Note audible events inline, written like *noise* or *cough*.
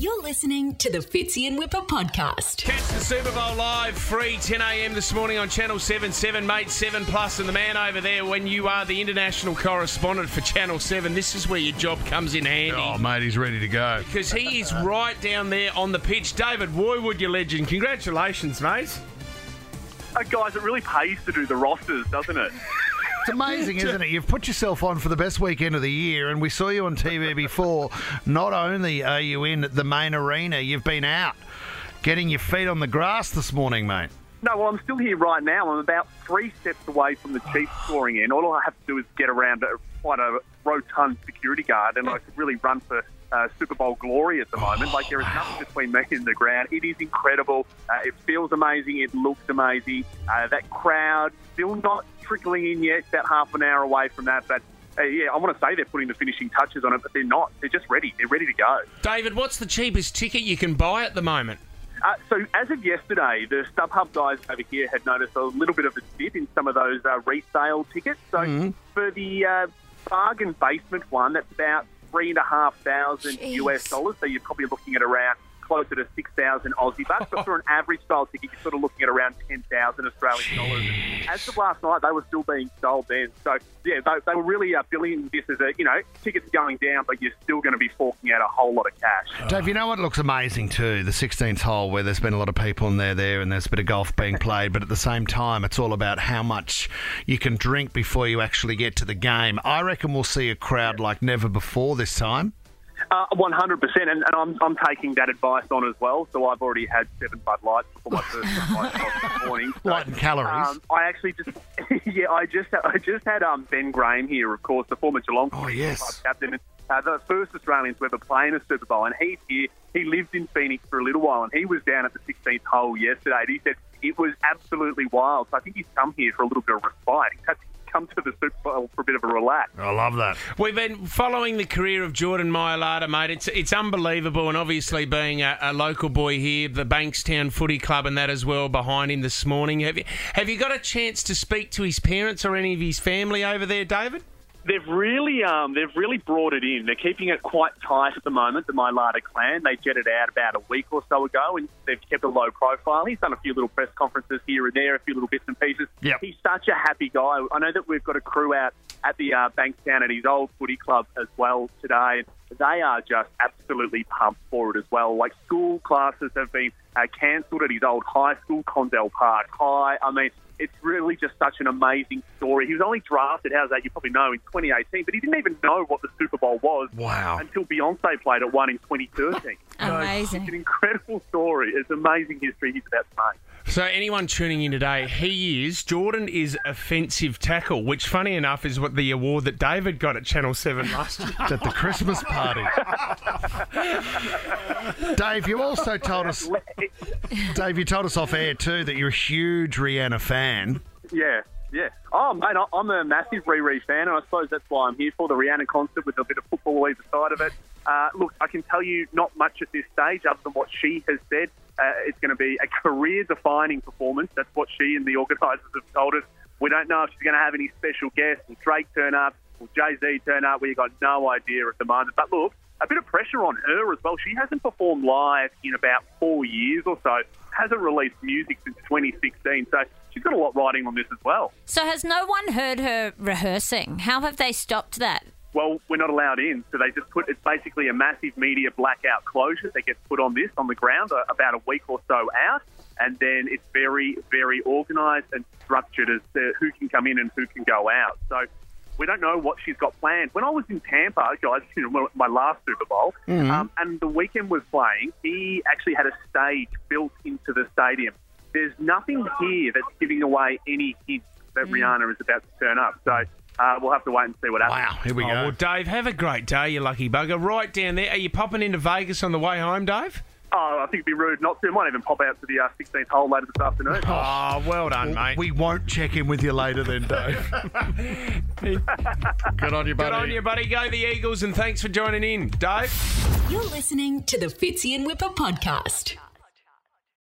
You're listening to the Fitzy and Wippa podcast. Catch the Super Bowl live, free 10 a.m. this morning on Channel 7, 7, mate, 7 plus, and the man over there. When you are the international correspondent for Channel 7, this is where your job comes in handy. Oh, mate, he's ready to go. Because he is right down there on the pitch. David Woiwod, your legend. Congratulations, mate. Uh, guys, it really pays to do the rosters, doesn't it? It's amazing, *laughs* isn't it? You've put yourself on for the best weekend of the year, and we saw you on TV before. Not only are you in the main arena, you've been out getting your feet on the grass this morning, mate. No, well, I'm still here right now. I'm about three steps away from the Chiefs *sighs* scoring in. All I have to do is get around a, quite a rotund security guard, and I could really run for uh, Super Bowl glory at the moment. like, there is nothing between me and the ground. It is incredible. Uh, it feels amazing. It looks amazing. Uh, that crowd still not trickling in yet. About half an hour away from that, but. Uh, yeah, I want to say they're putting the finishing touches on it, but they're not. They're just ready. They're ready to go. David, what's the cheapest ticket you can buy at the moment? Uh, so as of yesterday, the StubHub guys over here had noticed a little bit of a dip in some of those uh, resale tickets. So for the uh, bargain basement one, that's about three and a half thousand US dollars. So you're probably looking at around closer to six thousand Aussie bucks. But for an *laughs* average style ticket, you're sort of looking at around ten thousand Australian dollars. And As of last night, they were still being sold then. So yeah, they, they were really uh, billing this as a you know tickets going down, but you're still going to be forking out a whole lot of cash. Dave, you know what looks amazing too? The 16th hole, where there's been a lot of people in there, there, and there's a bit of golf being *laughs* played, but at the same time, it's all about how much you can drink before you actually get to the game. I reckon we'll see a crowd like never before this time. Uh, 100%, and, and I'm, I'm taking that advice on as well. So I've already had seven Bud Lights before my first Bud Light this morning. So, *laughs* Light in calories. Um, I actually just, *laughs* yeah, I just, I just had um, Ben Graham here, of course, the former Geelong Oh, yes. Captain, uh, the first Australian to ever play in a Super Bowl, and he's here. He lived in Phoenix for a little while, and he was down at the 16th hole yesterday. And he said it was absolutely wild. So I think he's come here for a little bit of respite. He's had to come to the Super Bowl for a bit of a relax. I love that. We've been following the career of Jordan Mailata, mate. It's it's unbelievable, and obviously being a, a local boy here, the Bankstown Footy Club, and that as well behind him this morning. Have you have you got a chance to speak to his parents or any of his family over there, David? They've really, um, they've really brought it in. They're keeping it quite tight at the moment. The Mailata clan. They jetted out about a week or so ago, and they've kept a low profile. He's done a few little press conferences here and there, a few little bits and pieces. Yep. He's such a happy guy. I know that we've got a crew out at the uh, Bankstown at his old footy club as well today. They are just absolutely pumped for it as well. Like school classes have been uh, cancelled at his old high school, Condell Park High. I mean, it's really just such an amazing story. He was only drafted, how's that? You probably know, in 2018, but he didn't even know what the Super Bowl was Wow. until Beyonce played at one in 2013. *laughs* So Amazing. it's an incredible story. It's amazing history he's about to make. So anyone tuning in today, he is Jordan is offensive tackle, which funny enough is what the award that David got at Channel Seven last year. At the Christmas party. Dave, you also told us, Dave, you told us off air too that you're a huge Rihanna fan. Yeah, yeah. Oh, mate, I- I'm a massive Riri fan, and I suppose that's why I'm here for the Rihanna concert with a bit of football either side of it. Uh, look, I can tell you not much at this stage other than what she has said. Uh, it's going to be a career-defining performance. That's what she and the organisers have told us. We don't know if she's going to have any special guests. Will Drake turn up? Will Jay-Z turn up? We've got no idea at the moment. But look, a bit of pressure on her as well. She hasn't performed live in about four years or so. Hasn't released music since 2016. So she's got a lot riding on this as well. So has no one heard her rehearsing? How have they stopped that? Well, we're not allowed in, so they just put it's basically a massive media blackout closure that gets put on this on the ground uh, about a week or so out, and then it's very, very organised and structured as to who can come in and who can go out. So we don't know what she's got planned. When I was in Tampa, guys, you know, my last Super Bowl, um, and the Weeknd was playing, he actually had a stage built into the stadium. There's nothing here that's giving away any hint that Rihanna is about to turn up. So uh, we'll have to wait and see what happens. Wow, here we Oh, go. well, Dave, have a great day, you lucky bugger. Right down there. Are you popping into Vegas on the way home, Dave? Oh, I think it'd be rude not to. Might even pop out to the uh, 16th hole later this afternoon. Oh, well done, mate. We won't check in with you later then, Dave. *laughs* Good on you, buddy. Good on you, buddy. Go the Eagles, and thanks for joining in, Dave. You're listening to the Fitzy and Wippa podcast.